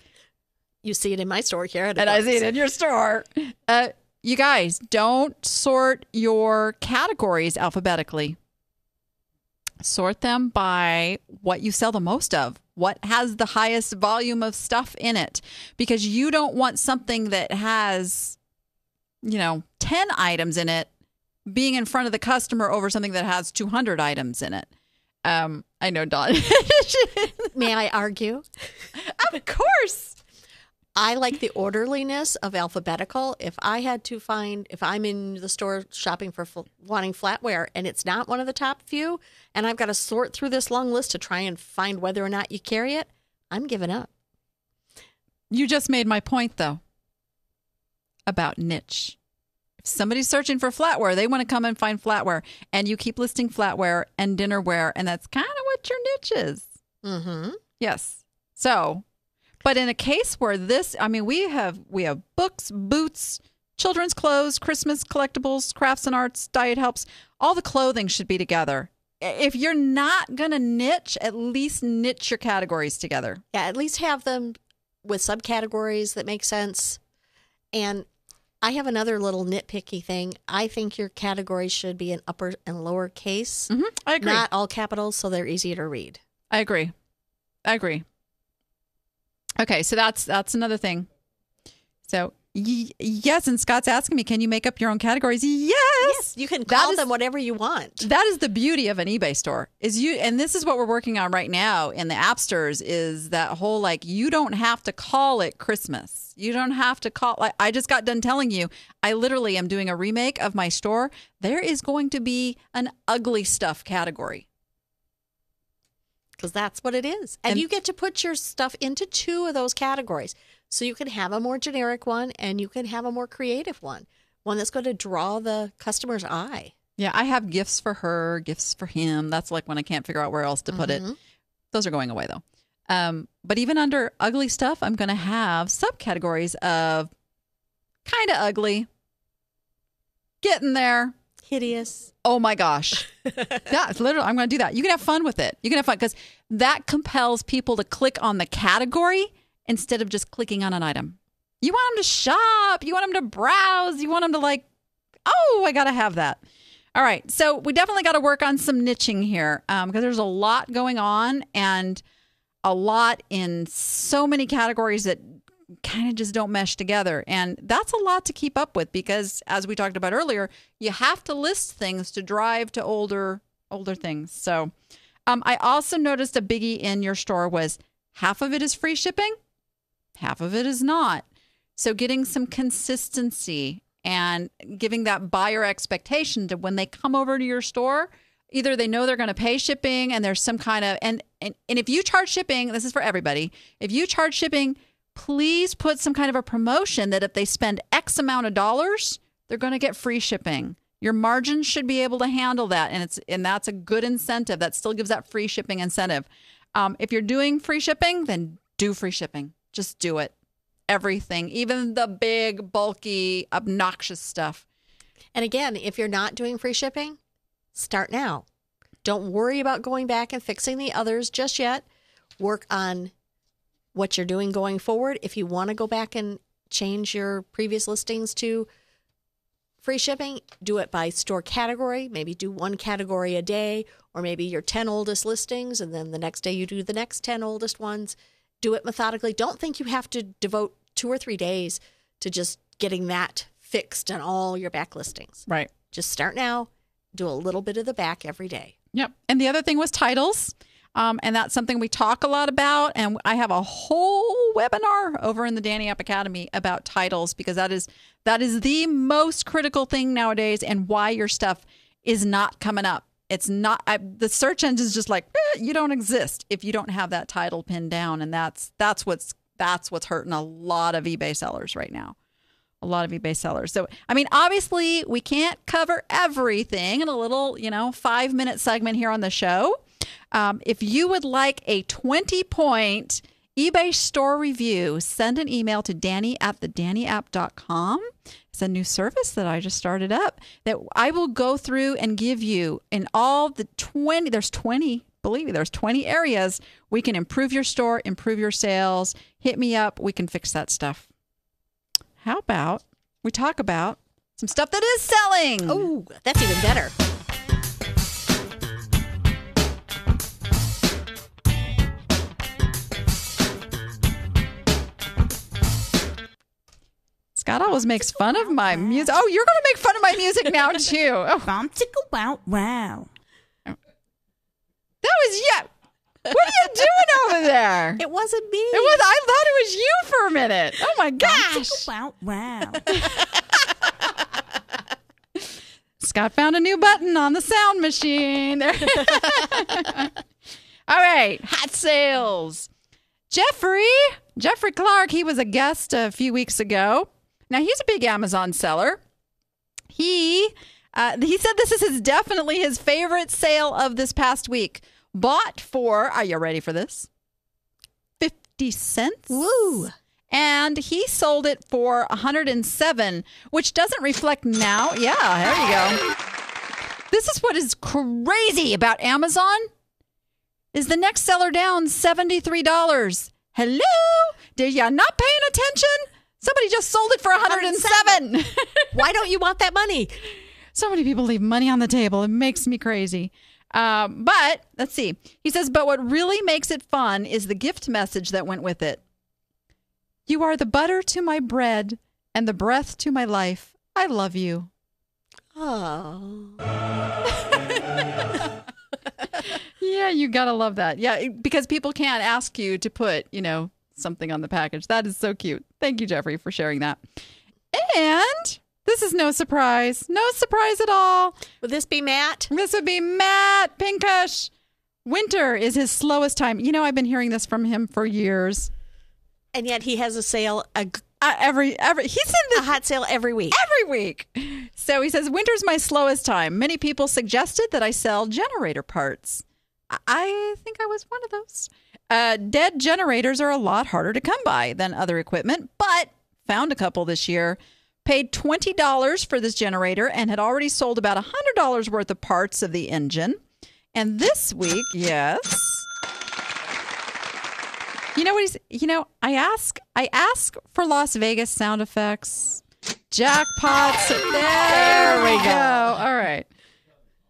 You see it in my store here. and I see it in your store. Uh, you guys, don't sort your categories alphabetically sort them by what you sell the most of, what has the highest volume of stuff in it, because you don't want something that has, you know, 10 items in it being in front of the customer over something that has 200 items in it. Um, I know, Dawn. May I argue? of course. I like the orderliness of alphabetical. If I had to find, if I'm in the store shopping for fl- wanting flatware and it's not one of the top few, and I've got to sort through this long list to try and find whether or not you carry it, I'm giving up. You just made my point, though, about niche. If somebody's searching for flatware, they want to come and find flatware, and you keep listing flatware and dinnerware, and that's kind of what your niche is. Mm-hmm. Yes. So, but in a case where this, I mean, we have we have books, boots, children's clothes, Christmas collectibles, crafts and arts, diet helps. All the clothing should be together. if you're not going to niche, at least niche your categories together. Yeah, at least have them with subcategories that make sense. And I have another little nitpicky thing. I think your categories should be in upper and lower case, Mm-hmm. I agree. not all capitals, so they're easier to read. I agree. I agree. Okay, so that's that's another thing. So y- yes, and Scott's asking me, can you make up your own categories? Yes. yes You can That call is- them whatever you want. That is the beauty of an eBay store. Is you and this is what we're working on right now in the app stores is that whole like you don't have to call it Christmas. You don't have to call like I just got done telling you I literally am doing a remake of my store. There is going to be an ugly stuff category. Because that's what it is. And, And- you get to put your stuff into two of those categories. So you can have a more generic one and you can have a more creative one, one that's going to draw the customer's eye. Yeah, I have gifts for her, gifts for him. That's like when I can't figure out where else to put it. Those are going away though. Um, but even under ugly stuff, I'm going to have subcategories of kind of ugly, getting there. Hideous. Oh my gosh. That's literally, I'm going to do that. You can have fun with it. You can have fun because that compels people to click on the category instead of just clicking on an item. You want them to shop. You want them to browse. You want them to like, oh, I got to have that. All right. So we definitely got to work on some niching here um, because there's a lot going on and a lot in so many categories that kind of just don't mesh together. And that's a lot to keep up with because as we talked about earlier, you have to list things to drive to older older things. So um, I also noticed a biggie in your store was half of it is free shipping, half of it is not. So getting some consistency and giving that buyer expectation to when they come over to your store, either they know they're going to pay shipping and there's some kind of and, and and if you charge shipping, this is for everybody. If you charge shipping, please put some kind of a promotion that if they spend X amount of dollars, they're going to get free shipping. Your margins should be able to handle that, and it's and that's a good incentive. That still gives that free shipping incentive. Um, if you're doing free shipping, then do free shipping. Just do it. Everything, even the big, bulky, obnoxious stuff. And again, if you're not doing free shipping, start now. Don't worry about going back and fixing the others just yet. Work on what you're doing going forward. If you want to go back and change your previous listings to free shipping, do it by store category. Maybe do one category a day, or maybe your 10 oldest listings, and then the next day you do the next 10 oldest ones. Do it methodically. Don't think you have to devote two or three days to just getting that fixed on all your back listings. Right. Just start now, do a little bit of the back every day. Yep. And the other thing was titles. Um, and that's something we talk a lot about. And I have a whole webinar over in the Danny App Academy about titles because that is that is the most critical thing nowadays and why your stuff is not coming up. It's not I, the search engine is just like eh, you don't exist if you don't have that title pinned down, and that's that's what's that's what's hurting a lot of eBay sellers right now a lot of eBay sellers. So, I mean, obviously, we can't cover everything in a little, you know, five minute segment here on the show. Um, if you would like a 20 point eBay store review, send an email to Danny at thedannyapp.com. It's a new service that I just started up that I will go through and give you in all the 20, there's 20 believe me, there's 20 areas we can improve your store, improve your sales. Hit me up. We can fix that stuff. How about we talk about some stuff that is selling? Oh, that's even better. Scott always makes fun of my music. Oh, you're going to make fun of my music now too. Oh, Bum tickle wow wow. that was yeah. What are you doing over there? It wasn't me. It was. I thought it was you for a minute. Oh my gosh! tickle wow wow. Scott found a new button on the sound machine. All right, hot sales. Jeffrey, Jeffrey Clark, he was a guest a few weeks ago. Now he's a big Amazon seller. He uh, he said this is his definitely his favorite sale of this past week. Bought for, are you ready for this? 50 cents. Woo. And he sold it for 107, which doesn't reflect now. Yeah, there you go. This is what is crazy about Amazon. Is the next seller down $73? Hello? Did you not paying attention? Somebody just sold it for 107. Why don't you want that money? so many people leave money on the table. It makes me crazy. Um, but let's see. He says, but what really makes it fun is the gift message that went with it. You are the butter to my bread and the breath to my life. I love you. Oh. Yeah, you gotta love that. Yeah, because people can't ask you to put, you know, something on the package. That is so cute. Thank you, Jeffrey, for sharing that. And this is no surprise. No surprise at all. Would this be Matt? This would be Matt Pinkush. Winter is his slowest time. You know, I've been hearing this from him for years. And yet he has a sale, a, Uh, every every he's in a this hot sale every week. every week. So he says, Winter's my slowest time. Many people suggested that I sell generator parts. I- I think I was one of those. Uh, dead generators are a lot harder to come by than other equipment, but found a couple this year. Paid $20 for this generator and had already sold about $100 worth of parts of the engine. And this week, yes. You know what he's you know, I ask I ask for Las Vegas sound effects. Jackpots. There, we go. All right.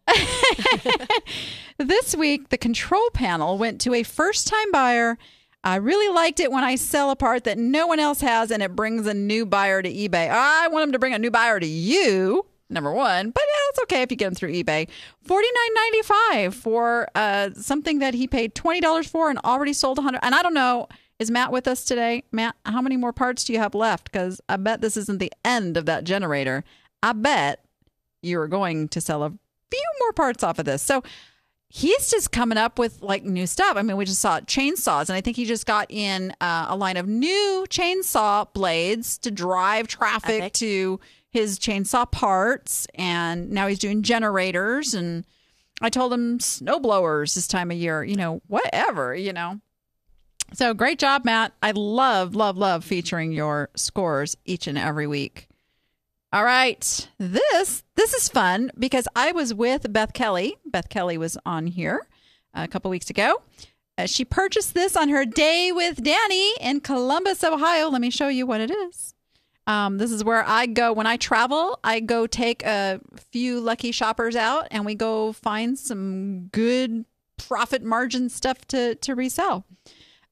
this week the control panel went to a first time buyer. I really liked it when I sell a part that no one else has and it brings a new buyer to eBay. I want them to bring a new buyer to you. Number one, but yeah, it's okay if you get them through eBay. Forty nine ninety five for uh, something that he paid twenty dollars for and already sold a hundred. And I don't know, is Matt with us today? Matt, how many more parts do you have left? Because I bet this isn't the end of that generator. I bet you are going to sell a few more parts off of this. So he's just coming up with like new stuff. I mean, we just saw chainsaws, and I think he just got in uh, a line of new chainsaw blades to drive traffic Epic. to his chainsaw parts. And now he's doing generators. And I told him snow blowers this time of year, you know, whatever, you know. So great job, Matt. I love, love, love featuring your scores each and every week. All right. This this is fun because I was with Beth Kelly. Beth Kelly was on here a couple weeks ago. Uh, she purchased this on her day with Danny in Columbus, Ohio. Let me show you what it is. Um, this is where I go when I travel. I go take a few lucky shoppers out, and we go find some good profit margin stuff to to resell.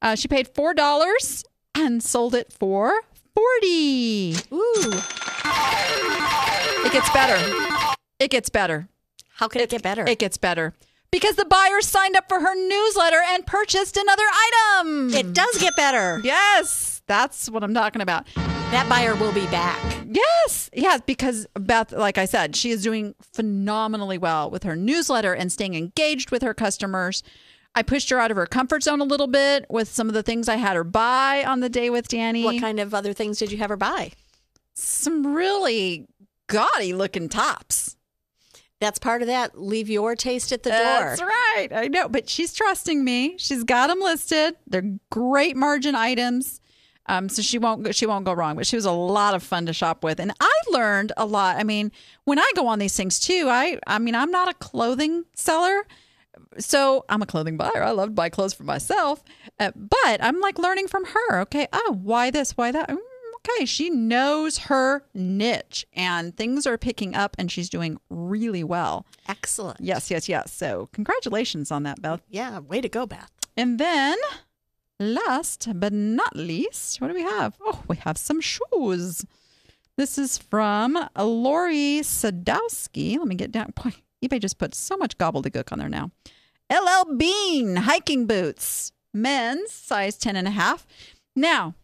Uh, she paid four dollars and sold it for forty. Ooh. It gets better. It gets better. How can it get better? It gets better because the buyer signed up for her newsletter and purchased another item. it does get better. yes, that's what I'm talking about. That buyer will be back. Yes, yes, because Beth, like I said, she is doing phenomenally well with her newsletter and staying engaged with her customers. I pushed her out of her comfort zone a little bit with some of the things I had her buy on the day with Danny. What kind of other things did you have her buy? Some really gaudy looking tops. That's part of that. Leave your taste at the door. That's right. I know, but she's trusting me. She's got them listed. They're great margin items. Um, so she won't go- she won't go wrong. But she was a lot of fun to shop with, and I learned a lot. I mean, when I go on these things too, I I mean, I'm not a clothing seller, so I'm a clothing buyer. I love to buy clothes for myself, uh, but I'm like learning from her. Okay, oh, why this? Why that? Okay, she knows her niche, and things are picking up, and she's doing really well. Excellent. Yes, yes, yes. So congratulations on that, Beth. Yeah, way to go, Beth. And then last but not least, what do we have? Oh, we have some shoes. This is from Lori Sadowski. Let me get down. Boy, eBay just put so much gobbledygook on there now. LL Bean hiking boots, men's size 10 and a half. Now,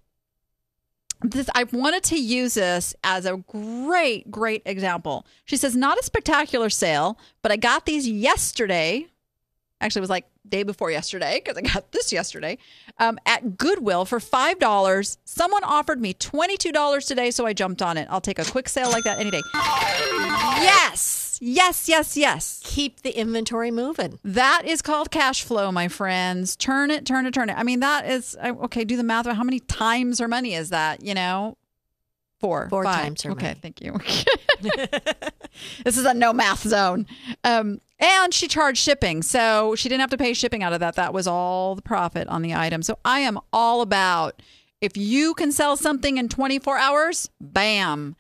this I wanted to use this as a great, great example. She says, not a spectacular sale, but I got these yesterday. Actually, it was like day before yesterday because I got this yesterday um, at Goodwill for five dollars. Someone offered me twenty two dollars today, so I jumped on it. I'll take a quick sale like that any day. Yes, yes, yes, yes. Keep the inventory moving. That is called cash flow, my friends. Turn it, turn it, turn it. I mean, that is okay. Do the math. How many times her money is that? You know, Four. Four five. times her Okay, money. thank you. this is a no math zone. Um, and she charged shipping, so she didn't have to pay shipping out of that. That was all the profit on the item. So I am all about if you can sell something in 24 hours, bam,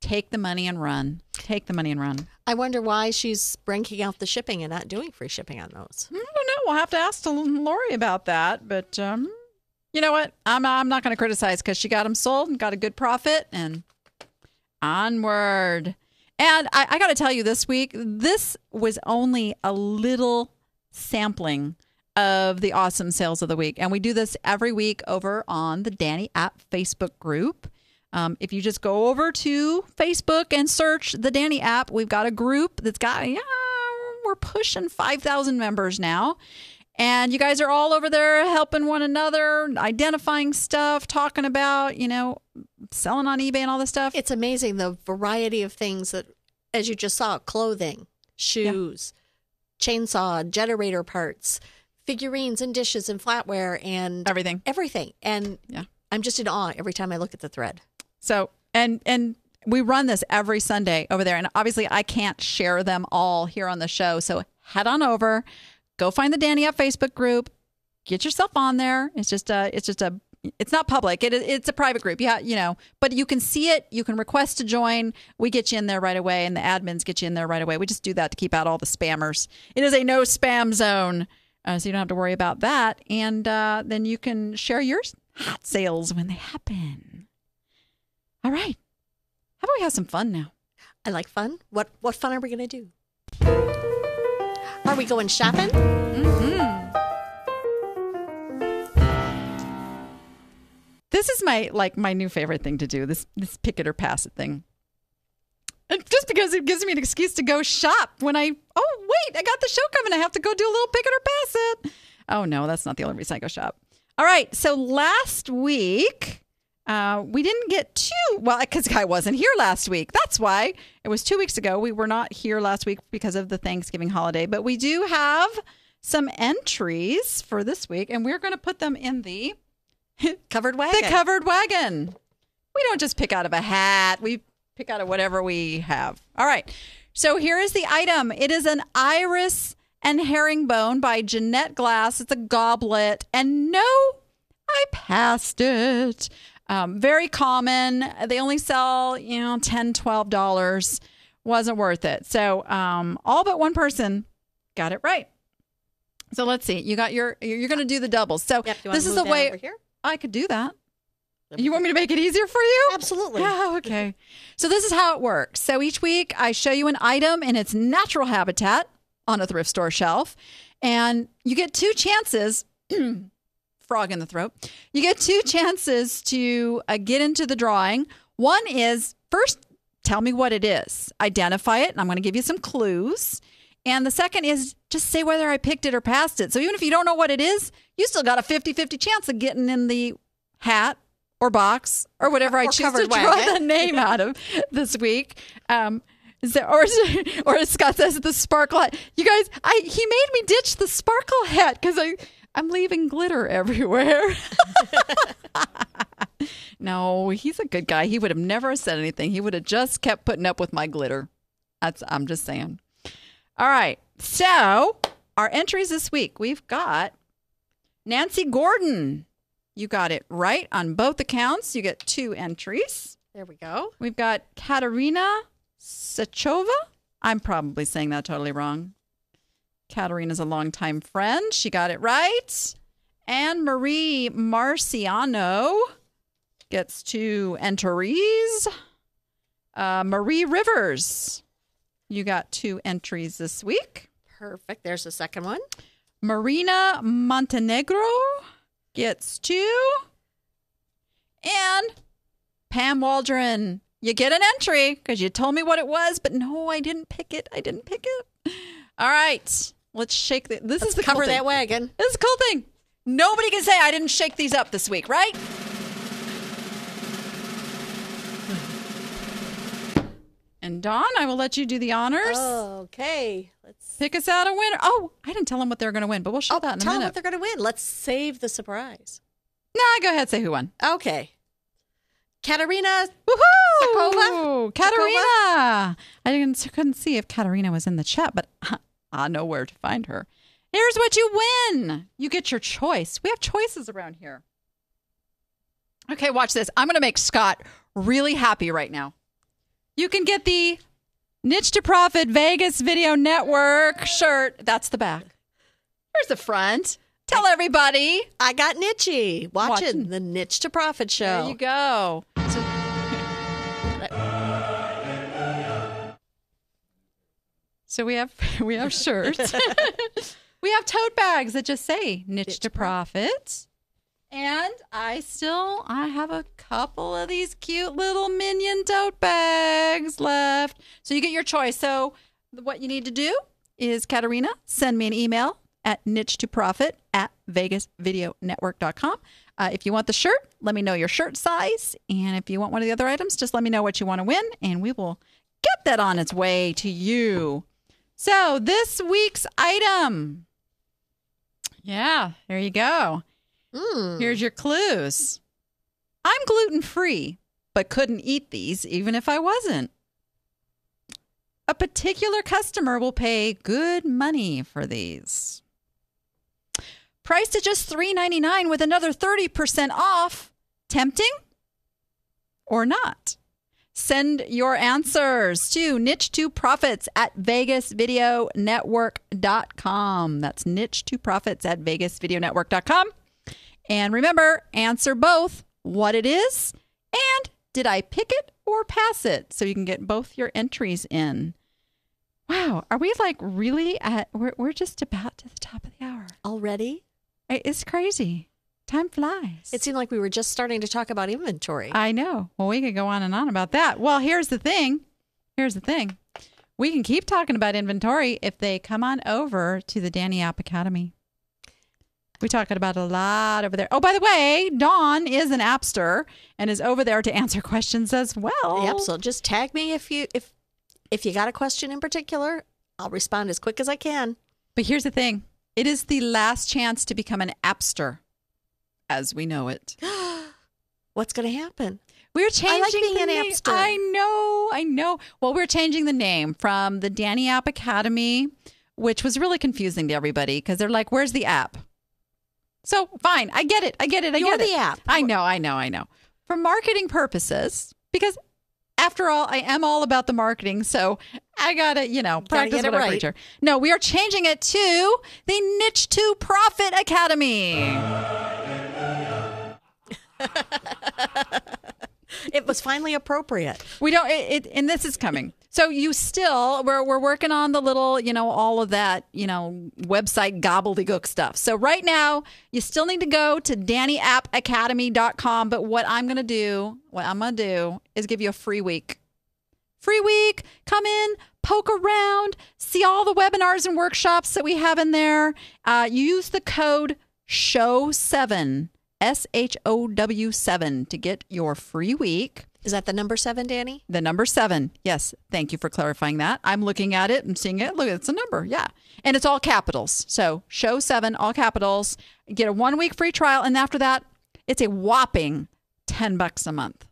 take the money and run. Take the money and run. I wonder why she's breaking out the shipping and not doing free shipping on those. I don't know. We'll have to ask Lori about that. But um, you know what? I'm I'm not going to criticize because she got them sold and got a good profit and onward. And I, I got to tell you, this week this was only a little sampling of the awesome sales of the week, and we do this every week over on the Danny app Facebook group. Um, if you just go over to Facebook and search the Danny app, we've got a group that's got, yeah, we're pushing 5,000 members now. And you guys are all over there helping one another, identifying stuff, talking about, you know, selling on eBay and all this stuff. It's amazing the variety of things that, as you just saw, clothing, shoes, chainsaw, generator parts, figurines and dishes and flatware and Everything. everything. And Yeah. I'm just in awe every time I look at the thread. So, and, and, we run this every Sunday over there. And obviously, I can't share them all here on the show. So head on over, go find the Danny App Facebook group, get yourself on there. It's just a, it's just a, it's not public. It, it's a private group. Yeah, you know, but you can see it. You can request to join. We get you in there right away, and the admins get you in there right away. We just do that to keep out all the spammers. It is a no spam zone, uh, so you don't have to worry about that. And uh, then you can share your hot sales when they happen. All right. How about we have some fun now? I like fun. What what fun are we going to do? Are we going shopping? This is my like my new favorite thing to do. This this pick it or pass it thing. Just because it gives me an excuse to go shop when I oh wait I got the show coming I have to go do a little pick it or pass it. Oh no, that's not the only reason I go shop. All right, so last week uh, we didn't get too well because I wasn't here last week. That's why it was two weeks ago. We were not here last week because of the Thanksgiving holiday, but we do have some entries for this week, and we're going to put them in the Covered wagon. the covered wagon. We don't just pick out of a hat. We pick out of whatever we have. All right. So here is the item. It is an iris and herringbone by Jeannette Glass. It's a goblet. And no, I passed it. Um, very common. They only sell, you know, $10, $12. Wasn't worth it. So um, all but one person got it right. So let's see. You got your, you're going to do the doubles. So this is the way over here? I could do that. You want me to make it easier for you? Absolutely. Oh, okay. So this is how it works. So each week I show you an item in its natural habitat on a thrift store shelf, and you get two chances. frog in the throat. You get two chances to uh, get into the drawing. One is first tell me what it is, identify it, and I'm going to give you some clues. And the second is just say whether I picked it or passed it. So even if you don't know what it is, you still got a 50 50 chance of getting in the hat or box or whatever I Or choose to draw wagon. the name out of this week. Um, so, or, or as Scott says, the sparkle hat. You guys, I he made me ditch the sparkle hat because I I'm leaving glitter everywhere. no, he's a good guy. He would have never said anything. He would have just kept putting up with my glitter. That's I'm just saying. All right. So, our entries this week, we've got Nancy Gordon. You got it right on both accounts. You get two entries. There we go. We've got Katerina Sachova. I'm probably saying that totally wrong. Katerina's a longtime friend. She got it right. And Marie Marciano gets two entries. Uh, Marie Rivers, you got two entries this week. Perfect. There's the second one. Marina Montenegro gets two. And Pam Waldron, you get an entry because you told me what it was, but no, I didn't pick it. I didn't pick it. All right, let's shake the. This is the Cover cool that wagon. This is a cool thing. Nobody can say I didn't shake these up this week, right? Dawn, I will let you do the honors. Okay. Let's Pick us out a winner. Oh, I didn't tell them what they're going to win, but we'll show oh, that in a minute. tell them what they're going to win. Let's save the surprise. Nah, go ahead. Say who won. Okay. Katerina Woohoo! Ooh, Katerina. I didn't couldn't see if Katerina was in the chat, but I know where to find her. Here's what you win. You get your choice. We have choices around here. Okay, watch this. I'm going to make Scott really happy right now. You can get the Niche to Profit Vegas Video Network shirt. That's the back. Here's the front. Tell everybody. I got Nichey watching, Watching. the Niche to Profit show. There you go. So- So we have we have shirts. we have tote bags that just say niche to profit. And I still I have a couple of these cute little minion tote bags left. So you get your choice. So what you need to do is Katerina, send me an email at niche to profit at vegasvideonetwork.com. Uh, if you want the shirt, let me know your shirt size. And if you want one of the other items, just let me know what you want to win, and we will get that on its way to you. So, this week's item. Yeah, there you go. Mm. Here's your clues. I'm gluten free, but couldn't eat these even if I wasn't. A particular customer will pay good money for these. Priced at just $3.99 with another 30% off. Tempting or not? Send your answers to niche2profits at vegasvideonetwork.com. That's niche2profits at vegasvideonetwork.com. And remember, answer both what it is and did I pick it or pass it? So you can get both your entries in. Wow, are we like really at, we're, we're just about to the top of the hour. Already? It's crazy. Time flies. It seemed like we were just starting to talk about inventory. I know. Well, we could go on and on about that. Well, here's the thing. Here's the thing. We can keep talking about inventory if they come on over to the Danny App Academy. We talking about a lot over there. Oh, by the way, Dawn is an appster and is over there to answer questions as well. Yep. So just tag me if you if if you got a question in particular. I'll respond as quick as I can. But here's the thing. It is the last chance to become an appster as we know it. What's going to happen? We're changing like being the an name. appster. I know, I know. Well, we're changing the name from the Danny App Academy, which was really confusing to everybody because they're like, "Where's the app?" So fine, I get it. I get it. I You're get the it. app. I know. I know. I know. For marketing purposes, because after all, I am all about the marketing, so I gotta, you know, practice what I right. preach. No, we are changing it to the Niche to Profit Academy. It was finally appropriate. We don't, it, it, and this is coming. So you still, we're, we're working on the little, you know, all of that, you know, website gobbledygook stuff. So right now, you still need to go to DannyAppAcademy.com. But what I'm going to do, what I'm going to do is give you a free week. Free week. Come in, poke around, see all the webinars and workshops that we have in there. Uh, use the code SHOW7, S H O W 7 to get your free week. Is that the number seven, Danny? The number seven. Yes. Thank you for clarifying that. I'm looking at it and seeing it. Look, it's a number. Yeah. And it's all capitals. So show seven, all capitals. Get a one week free trial. And after that, it's a whopping 10 bucks a month.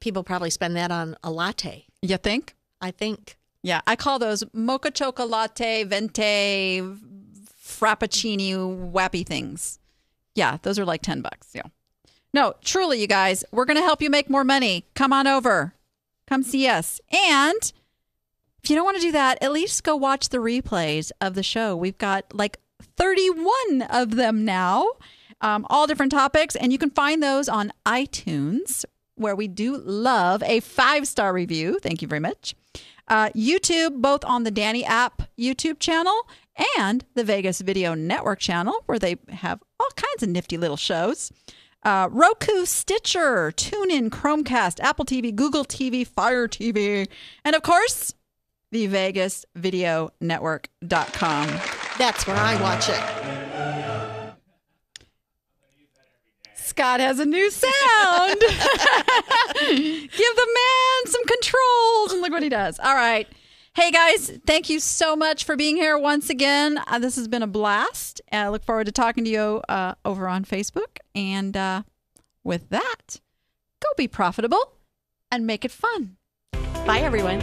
People probably spend that on a latte. You think? I think. Yeah. I call those mocha chocolate, venti, frappuccino, wappy things. Yeah. Those are like 10 bucks. Yeah. No, truly, you guys, we're going to help you make more money. Come on over. Come see us. And if you don't want to do that, at least go watch the replays of the show. We've got like 31 of them now, um, all different topics. And you can find those on iTunes, where we do love a five star review. Thank you very much. Uh, YouTube, both on the Danny App YouTube channel and the Vegas Video Network channel, where they have all kinds of nifty little shows. Uh, Roku, Stitcher, TuneIn, Chromecast, Apple TV, Google TV, Fire TV, and of course, the Vegas Video Network.com. That's where I watch it. Scott has a new sound. Give the man some controls and look what he does. All right. Hey guys, thank you so much for being here once again. Uh, this has been a blast. I look forward to talking to you uh, over on Facebook. And uh, with that, go be profitable and make it fun. Bye, everyone.